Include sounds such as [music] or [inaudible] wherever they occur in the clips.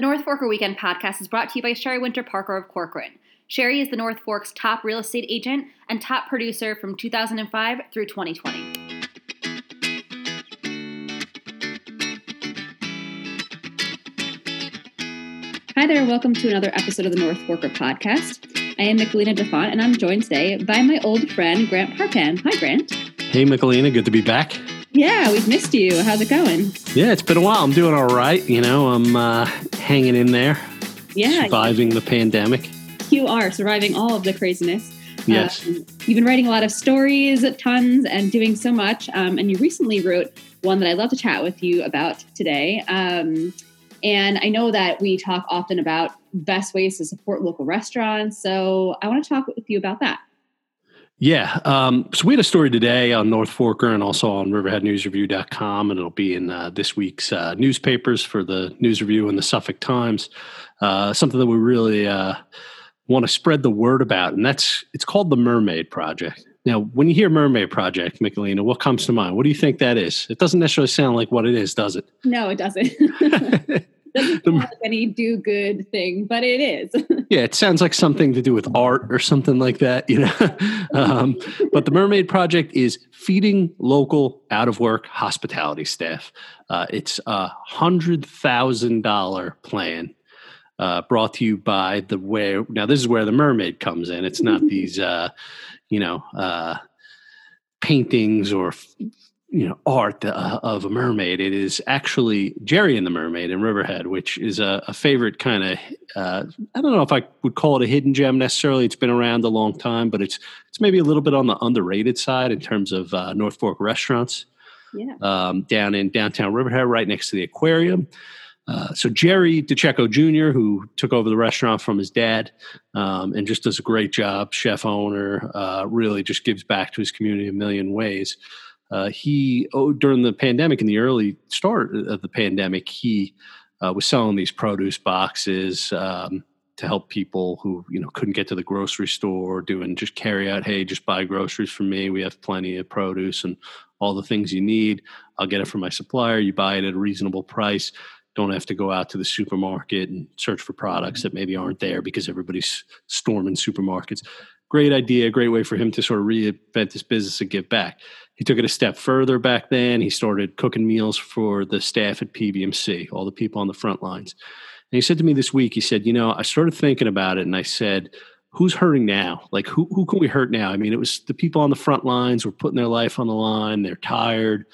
The North Forker Weekend podcast is brought to you by Sheri Winter Parker of Corcoran. Sheri is the North Fork's top real estate agent and top producer from 2005 through 2020. Hi there, welcome to another episode of the North Forker podcast. I am Michelina DeFont, and I'm joined today by my old friend Grant Parpan. Hi, Grant. Hey, Michelina, good to be back. Yeah, we've missed you. How's it going? Yeah, it's been a while. I'm doing all right. You know, I'm uh, hanging in there. Yeah, surviving the pandemic. You are surviving all of the craziness. Yes. Um, you've been writing a lot of stories, tons, and doing so much. Um, and you recently wrote one that I'd love to chat with you about today. Um, and I know that we talk often about best ways to support local restaurants. So I want to talk with you about that. Yeah. Um, so we had a story today on North Forker and also on riverheadnewsreview.com, and it'll be in uh, this week's uh, newspapers for the News Review and the Suffolk Times. Uh, something that we really uh, want to spread the word about, and that's it's called the Mermaid Project. Now, when you hear Mermaid Project, Michelina, what comes to mind? What do you think that is? It doesn't necessarily sound like what it is, does it? No, it doesn't. [laughs] [laughs] [laughs] doesn't sound like any do good thing, but it is. [laughs] yeah, it sounds like something to do with art or something like that, you know. [laughs] um, but the Mermaid Project is feeding local out of work hospitality staff. Uh, it's a hundred thousand dollar plan. Uh, brought to you by the where now this is where the mermaid comes in it's not these uh, you know uh, paintings or you know art uh, of a mermaid it is actually jerry and the mermaid in riverhead which is a, a favorite kind of uh, i don't know if i would call it a hidden gem necessarily it's been around a long time but it's it's maybe a little bit on the underrated side in terms of uh, north fork restaurants yeah. um, down in downtown riverhead right next to the aquarium uh, so Jerry Dicecca Jr., who took over the restaurant from his dad, um, and just does a great job, chef owner, uh, really just gives back to his community a million ways uh, he oh, during the pandemic in the early start of the pandemic he uh, was selling these produce boxes um, to help people who you know couldn't get to the grocery store doing just carry out hey just buy groceries from me. We have plenty of produce and all the things you need. I'll get it from my supplier. You buy it at a reasonable price. Don't have to go out to the supermarket and search for products that maybe aren't there because everybody's storming supermarkets great idea great way for him to sort of reinvent his business and give back he took it a step further back then. He started cooking meals for the staff at PBMC, all the people on the front lines. And he said to me this week, he said, You know, I started thinking about it and I said, Who's hurting now? Like, who, who can we hurt now? I mean, it was the people on the front lines were putting their life on the line. They're tired.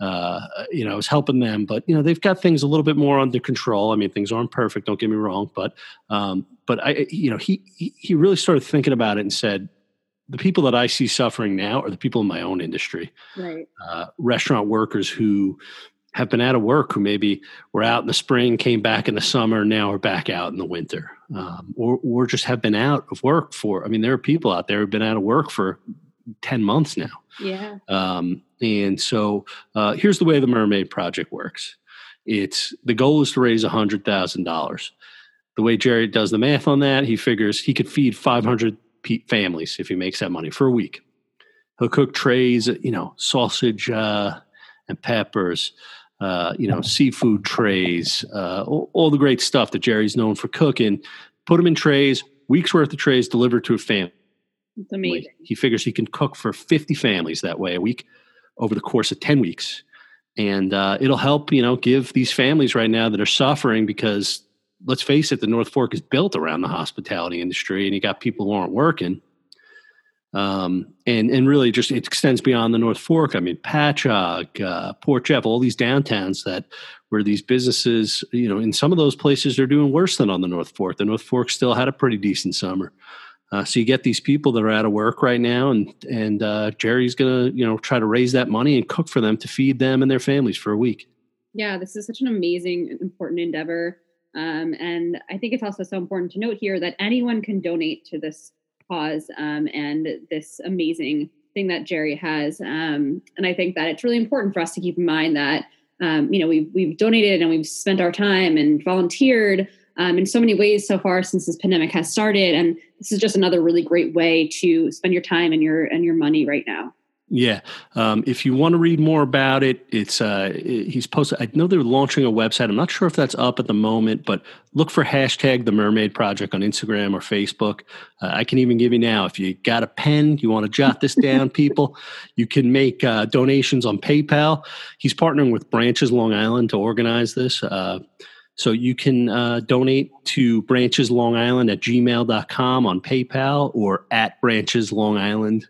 Uh, you know, I was helping them, but you know, they've got things a little bit more under control. I mean, things aren't perfect. Don't get me wrong, but um, but I, you know, he he really started thinking about it and said, the people that I see suffering now are the people in my own industry, right? Uh, restaurant workers who have been out of work, who maybe were out in the spring, came back in the summer, now are back out in the winter, um, or or just have been out of work for. I mean, there are people out there who've been out of work for ten months now. Yeah. Um, and so uh, here's the way the Mermaid Project works. It's the goal is to raise a hundred thousand dollars. The way Jerry does the math on that, he figures he could feed 500 families if he makes that money for a week. He'll cook trays, you know, sausage uh, and peppers, uh, you know, seafood trays, uh, all, all, the great stuff that Jerry's known for cooking. Put them in trays, weeks worth of trays delivered to a family. It's amazing. He figures he can cook for 50 families that way a week over the course of 10 weeks. And uh, it'll help, you know, give these families right now that are suffering because let's face it, the North Fork is built around the hospitality industry, and you got people who aren't working. Um, and and really, just it extends beyond the North Fork. I mean, Patchogue, uh, Port Jeff, all these downtowns that where these businesses, you know, in some of those places they're doing worse than on the North Fork. The North Fork still had a pretty decent summer. Uh, so you get these people that are out of work right now, and and uh, Jerry's gonna you know try to raise that money and cook for them to feed them and their families for a week. Yeah, this is such an amazing, important endeavor. Um, and I think it's also so important to note here that anyone can donate to this cause um, and this amazing thing that Jerry has. Um, and I think that it's really important for us to keep in mind that um, you know we've we've donated and we've spent our time and volunteered um, in so many ways so far since this pandemic has started. And this is just another really great way to spend your time and your and your money right now. Yeah. Um, if you want to read more about it, it's uh, he's posted. I know they're launching a website. I'm not sure if that's up at the moment, but look for hashtag the Mermaid Project on Instagram or Facebook. Uh, I can even give you now if you got a pen, you want to jot this down, [laughs] people. You can make uh, donations on PayPal. He's partnering with Branches Long Island to organize this. So you can uh, donate to Branches Long Island at gmail.com on PayPal or at Branches Long Island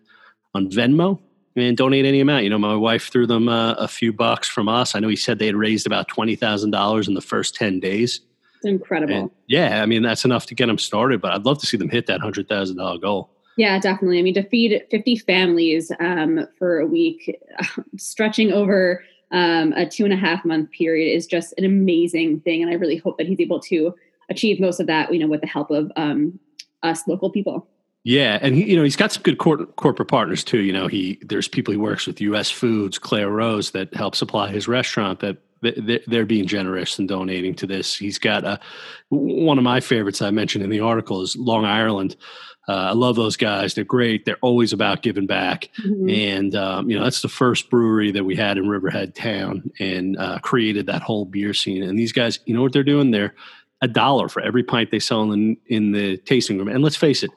on Venmo and donate any amount. You know, my wife threw them uh, a few bucks from us. I know he said they had raised about twenty thousand dollars in the first ten days. It's incredible. And yeah, I mean that's enough to get them started. But I'd love to see them hit that hundred thousand dollar goal. Yeah, definitely. I mean, to feed fifty families um, for a week, [laughs] stretching over um, a two and a half month period, is just an amazing thing. And I really hope that he's able to achieve most of that. You know, with the help of um, us local people. Yeah, and he, you know he's got some good cor- corporate partners too. You know, he there's people he works with, U.S. Foods, Clare Rose, that help supply his restaurant. That they're being generous and donating to this. He's got a one of my favorites I mentioned in the article is Long Ireland. Uh, I love those guys. They're great. They're always about giving back. Mm-hmm. And, um, you know, that's the first brewery that we had in Riverhead Town and uh, created that whole beer scene. And these guys, you know what they're doing? They're a dollar for every pint they sell in, in the tasting room. And let's face it,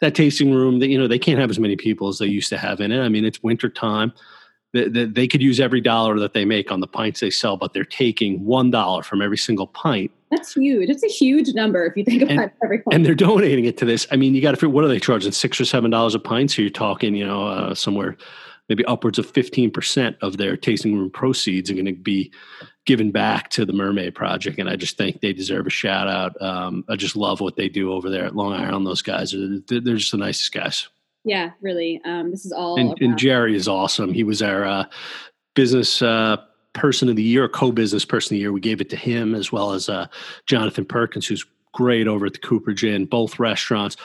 that tasting room that you know they can't have as many people as they used to have in it. I mean, it's winter time. They, they, could use every dollar that they make on the pints they sell, but they're taking one dollar from every single pint. That's huge. It's a huge number if you think about and, every pint. And they're donating it to this. I mean, you got to figure what are they charging six or seven dollars a pint? So you're talking, you know, uh, somewhere maybe upwards of 15% of their tasting room proceeds are going to be given back to the Mermaid Project. And I just think they deserve a shout out. Um, I just love what they do over there at Long Ireland. Those guys are, they're just the nicest guys. Yeah, really. Um, this is all. And, and, Jerry is awesome. He was our uh, business uh, person of the year, co-business person of the year. We gave it to him as well as uh, Jonathan Perkins, who's great over at the Cooperage Inn, both restaurants.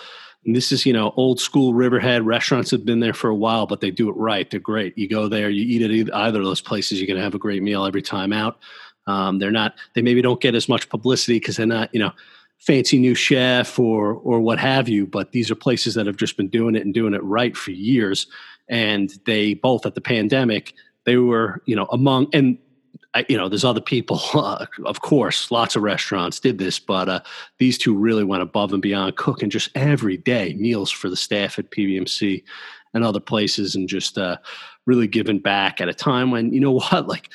And this is, you know, old school Riverhead restaurants have been there for a while, but they do it right. They're great. You go there, you eat at either of those places, you're going to have a great meal every time out. Um, they're not, they maybe don't get as much publicity because they're not, you know, fancy new chef or or what have you. But these are places that have just been doing it and doing it right for years. And they both at the pandemic, they were, you know, among and I, you know, there's other people, [laughs] uh, of course, lots of restaurants did this, but uh, these two really went above and beyond, cooking just every day meals for the staff at PBMC and other places, and just uh, really giving back at a time when you know [laughs] what, like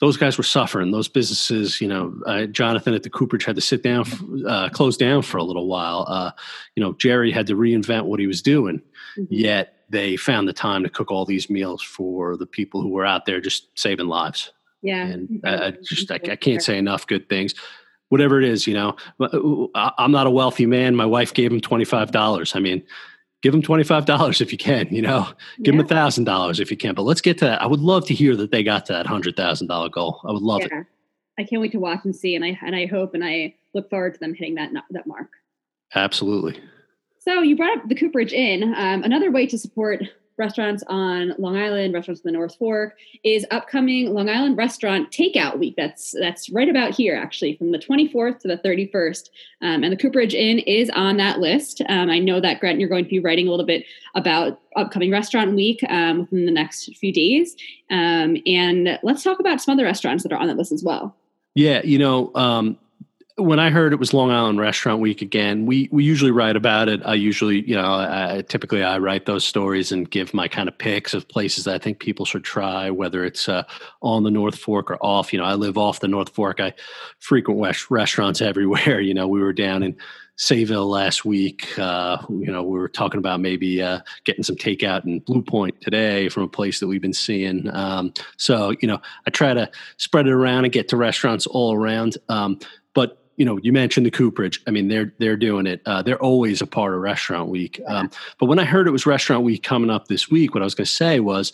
those guys were suffering. Those businesses, you know, uh, Jonathan at the Cooperage had to sit down, uh, close down for a little while. Uh, you know, Jerry had to reinvent what he was doing. Mm-hmm. Yet they found the time to cook all these meals for the people who were out there just saving lives. Yeah. And I, I just, I, I, can't say enough good things. Whatever it is, you know, uh, I'm not a wealthy man. My wife gave him $25. I mean, give them $25 if you can, you know, give yeah. him $1,000 if you can. But let's get to that. I would love to hear that they got to that $100,000 goal. I would love yeah. it. I can't wait to watch and see. And I, and I hope, and I look forward to them hitting that, that mark. Absolutely. So you brought up the Cooperage Inn. Um, another way to support restaurants on Long Island, restaurants in the North Fork, is upcoming Long Island Restaurant Takeout Week. That's that's right about here, actually, from the 24th to the 31st. Um, and the Cooperage Inn is on that list. Um, I know that Grant, you're going to be writing a little bit about upcoming Restaurant Week um, within the next few days. Um, and let's talk about some other restaurants that are on that list as well. Yeah, you know, um, when I heard it was Long Island Restaurant Week again, we we usually write about it. I usually, you know, I, typically I write those stories and give my kind of picks of places that I think people should try, whether it's uh, on the North Fork or off. You know, I live off the North Fork. I frequent west restaurants [laughs] everywhere. You know, we were down in Sayville last week. Uh, you know, we were talking about maybe uh, getting some takeout in Blue Point today from a place that we've been seeing. Um, so, you know, I try to spread it around and get to restaurants all around. Um, you know, you mentioned the Cooperage. I mean, they're they're doing it. Uh, they're always a part of Restaurant Week. Um, but when I heard it was Restaurant Week coming up this week, what I was going to say was,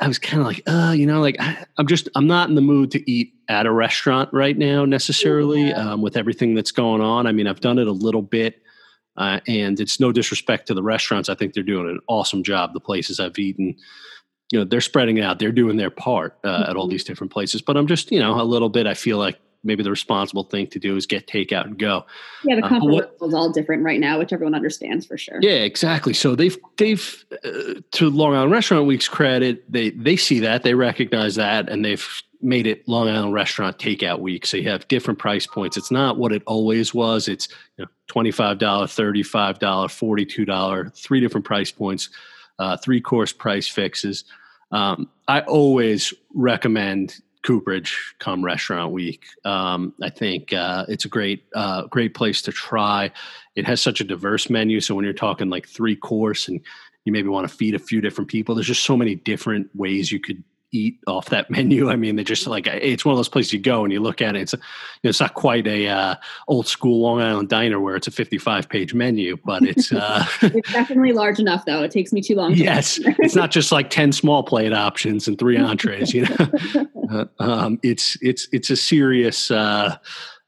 I was kind of like, uh, you know, like I, am just I'm not in the mood to eat at a restaurant right now necessarily yeah. um, with everything that's going on. I mean, I've done it a little bit, uh, and it's no disrespect to the restaurants. I think they're doing an awesome job. The places I've eaten. You know, they're spreading out. They're doing their part uh, mm-hmm. at all mm-hmm. these different places. But I'm just, you know, a little bit. I feel like maybe the responsible thing to do is get takeout and go. Yeah, the comfort uh, level is all different right now, which everyone understands for sure. Yeah, exactly. So they've they've uh, to Long Island Restaurant Week's credit, they they see that, they recognize that, and they've made it Long Island Restaurant Takeout Week. So you have different price points. It's not what it always was. It's you know, $25, $35, $42, three different price points, uh, three course price fixes. Um, I always recommend Cooperage come Restaurant Week. Um, I think uh, it's a great, uh, great place to try. It has such a diverse menu. So when you're talking like three course and you maybe want to feed a few different people, there's just so many different ways you could eat off that [laughs] menu. I mean, they're just like it's one of those places you go and you look at it. It's you know, it's not quite a uh, old school Long Island diner where it's a 55 page menu, but it's uh, [laughs] it's definitely large enough though. It takes me too long. To [laughs] yes, it's not just like 10 small plate options and three entrees. You know, uh, um, it's it's it's a serious. Uh,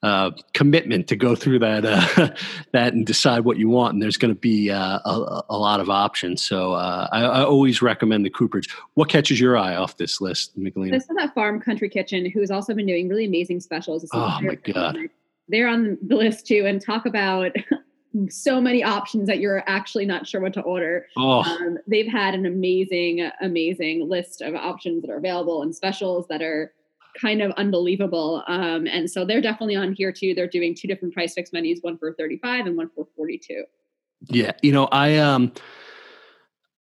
uh, commitment to go through that uh, [laughs] that and decide what you want. And there's going to be uh, a, a, lot of options. So uh, I, I, always recommend the Cooperage. What catches your eye off this list, Michelina? I saw that Farm Country Kitchen, who's also been doing really amazing specials. Oh my god, they're on the list too. And talk about. [laughs] so many options that you're actually not sure what to order. Oh. Um, they've had an amazing, amazing list of options that are available and specials that are kind of unbelievable. Um, and so they're definitely on here too. They're doing two different price fix menus, one for 35 and one for 42. Yeah. You know, I, um,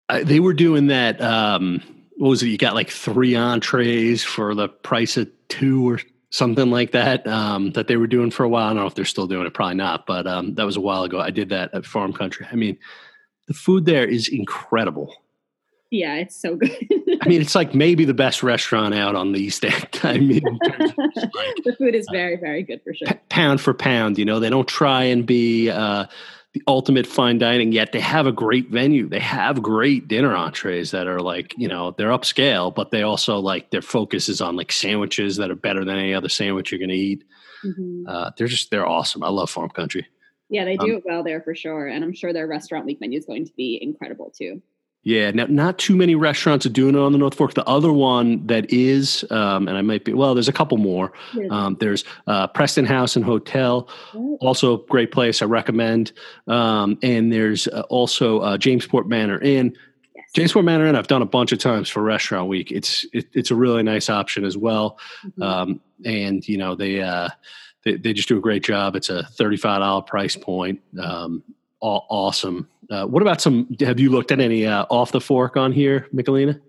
I, they were doing that. Um, what was it? You got like three entrees for the price of two or something like that, um, that they were doing for a while. I don't know if they're still doing it, probably not, but, um, that was a while ago. I did that at farm country. I mean, the food there is incredible. Yeah, it's so good. I mean, it's like maybe the best restaurant out on the East End. [laughs] I mean, like, the food is very, very good for sure. P- pound for pound, you know, they don't try and be uh, the ultimate fine dining yet. They have a great venue. They have great dinner entrees that are like, you know, they're upscale, but they also like their focus is on like sandwiches that are better than any other sandwich you're going to eat. Mm-hmm. Uh, they're just they're awesome. I love Farm Country. Yeah, they do um, it well there for sure, and I'm sure their restaurant week menu is going to be incredible too. Yeah, now, not too many restaurants are doing it on the North Fork. The other one that is, um, and I might be, well, there's a couple more. Um, there's uh, Preston House and Hotel, also a great place. I recommend. Um, and there's uh, also uh, Jamesport Manor Inn. Yes. Jamesport Manor Inn, I've done a bunch of times for Restaurant Week. It's it, it's a really nice option as well. Mm-hmm. Um, and you know they, uh, they they just do a great job. It's a thirty five dollar price point. Um, awesome. Uh, what about some? Have you looked at any uh, off the fork on here, Michelina?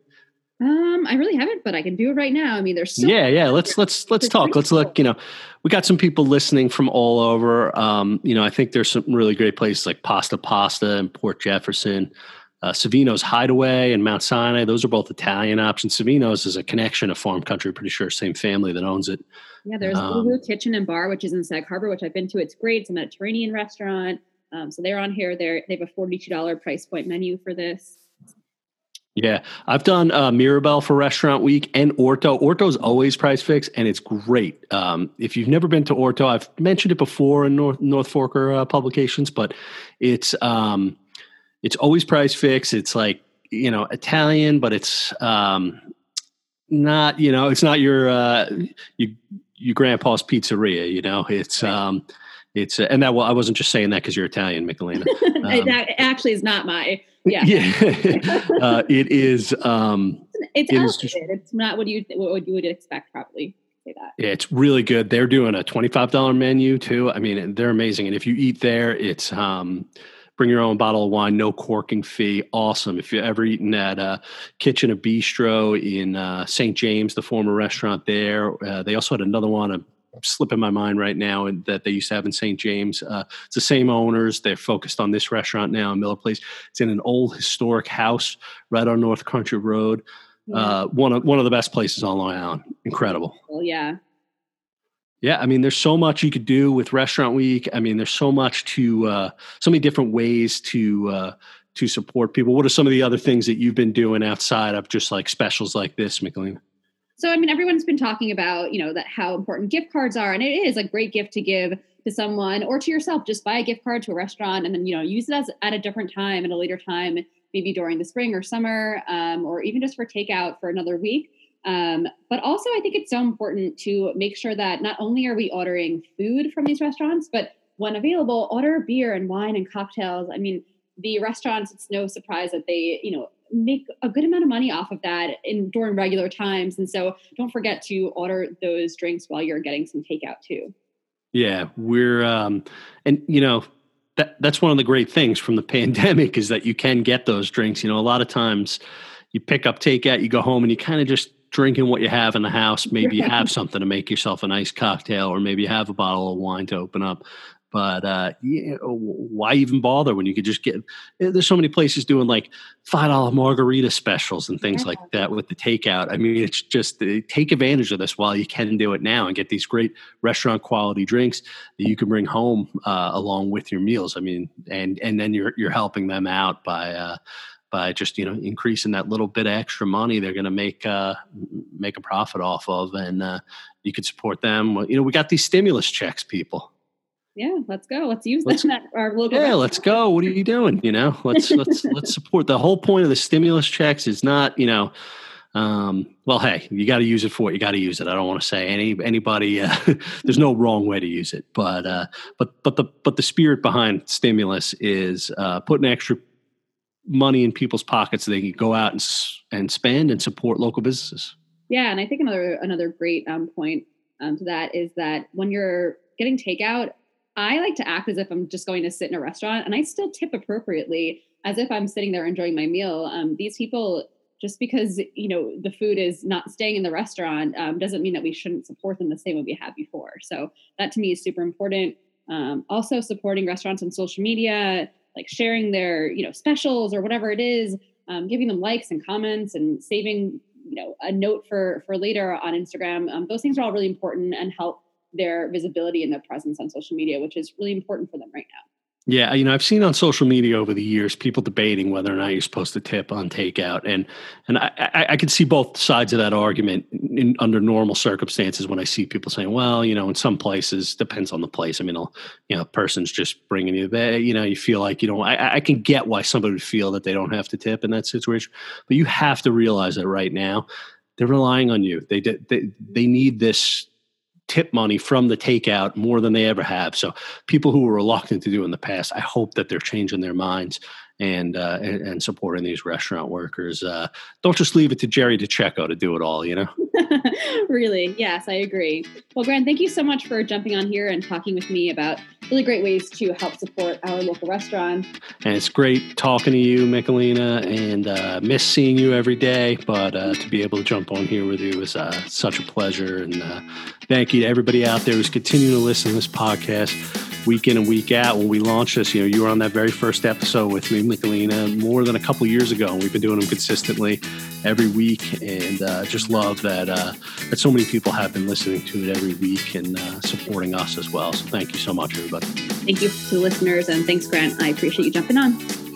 Um, I really haven't, but I can do it right now. I mean, there's so yeah, yeah. Let's let's let's talk. Let's look. You know, we got some people listening from all over. Um, you know, I think there's some really great places like Pasta Pasta and Port Jefferson, uh, Savino's Hideaway and Mount Sinai. Those are both Italian options. Savino's is a connection of Farm Country. Pretty sure same family that owns it. Yeah, there's um, Blue Kitchen and Bar, which is in Sag Harbor, which I've been to. It's great. It's a Mediterranean restaurant. Um, so they're on here. They're they have a forty two dollar price point menu for this. Yeah, I've done uh, Mirabelle for Restaurant Week and Orto. Orto's always price fixed, and it's great. Um, if you've never been to Orto, I've mentioned it before in North North Forker uh, publications, but it's um, it's always price fixed. It's like you know Italian, but it's um, not you know it's not your uh, you your grandpa's pizzeria. You know, it's right. um, it's uh, and that well, I wasn't just saying that because you're Italian, Michelina. [laughs] Um, that actually is not my yeah. Yeah, [laughs] uh, it is. Um, it's it just, it's not what you what you would expect probably. Say that. Yeah, it's really good. They're doing a twenty five dollar menu too. I mean, they're amazing. And if you eat there, it's um, bring your own bottle of wine, no corking fee. Awesome. If you've ever eaten at a uh, Kitchen a Bistro in uh, St. James, the former restaurant there, uh, they also had another one, slipping my mind right now and that they used to have in St. James. Uh, it's the same owners. They're focused on this restaurant now in Miller Place. It's in an old historic house right on North Country Road. Yeah. Uh, one of one of the best places on Long Island. Incredible. Well, yeah. Yeah, I mean, there's so much you could do with Restaurant Week. I mean, there's so much to, uh, so many different ways to uh, to support people. What are some of the other things that you've been doing outside of just like specials like this, Michelina? So I mean, everyone's been talking about you know that how important gift cards are, and it is a great gift to give to someone or to yourself. Just buy a gift card to a restaurant, and then you know use it as at a different time, at a later time, maybe during the spring or summer, um, or even just for takeout for another week. Um, but also, I think it's so important to make sure that not only are we ordering food from these restaurants, but when available, order beer and wine and cocktails. I mean, the restaurants, it's no surprise that they, you know, make a good amount of money off of that in during regular times. And so don't forget to order those drinks while you're getting some takeout too. Yeah, we're um and you know, that that's one of the great things from the [laughs] pandemic is that you can get those drinks. You know, a lot of times you pick up takeout, you go home and you kind of just drinking what you have in the house. Maybe you have [laughs] something to make yourself a nice cocktail, or maybe you have a bottle of wine to open up. But uh, yeah, why even bother when you could just get? Eh, there's so many places doing like five dollar margarita specials and things yeah. like that with the takeout. I mean, it's just uh, take advantage of this while you can do it now and get these great restaurant quality drinks that you can bring home uh, along with your meals. I mean, and and then you're you're helping them out by uh, by just you know increasing that little bit of extra money they're going to make uh, make a profit off of, and uh, you could support them. You know, we got these stimulus checks, people yeah, let's go. Let's use let's, that our local. Yeah, let's go. What are you doing? You know, let's let's let's support. The whole point of the stimulus checks is not, you know, um, well, hey, you got to use it for it. you got to use it. I don't want to say any anybody. Uh, [laughs] there's no wrong way to use it, but uh, but but the but the spirit behind stimulus is uh, putting extra money in people's pockets so they can go out and and spend and support local businesses. Yeah, and I think another another great um, point um, to that is that when you're getting takeout I like to act as if I'm just going to sit in a restaurant and I still tip appropriately as if I'm sitting there enjoying my meal. Um, these people, just because you know the food is not staying in the restaurant, um, doesn't mean that we shouldn't support them the same way we have before. So that to me is super important. Um, also, supporting restaurants on social media, like sharing their you know specials or whatever it is, um, giving them likes and comments, and saving you know a note for for later on Instagram. Um, those things are all really important and help their visibility and their presence on social media, which is really important for them right now. Yeah, you know, I've seen on social media over the years people debating whether or not you're supposed to tip on takeout, and and I, I, I can see both sides of that argument in, under normal circumstances. When I see people saying, "Well, you know, in some places depends on the place." I mean, you know, a person's just bringing you there. You know, you feel like you know. I, I can get why somebody would feel that they don't have to tip in that situation, but you have to realize that right now they're relying on you. They they they need this tip money from the takeout more than they ever have. So people who were reluctant to do in the past, I hope that they're changing their minds and uh, and, and, supporting these restaurant workers. Uh, don't just leave it to Jerry Dicecca to do it all, you know? [laughs] really, yes, I agree. Well, Grant, thank you so much for jumping on here and talking with me about really great ways to help support our local restaurants. And it's great talking to you, Michelina, and uh, miss seeing you every day. But uh, to be able to jump on here with you is uh, such a pleasure. And uh, thank you to everybody out there who's continuing to listen to this podcast week in and week out. When we launched this, you know, you were on that very first episode with me, Michelina, more than a couple years ago. And we've been doing them consistently every week, and uh, just love that uh, that so many people have been listening to it every week and uh, supporting us as well. So thank you so much, everybody. Thank you to listeners, and thanks, Grant. I appreciate you jumping on.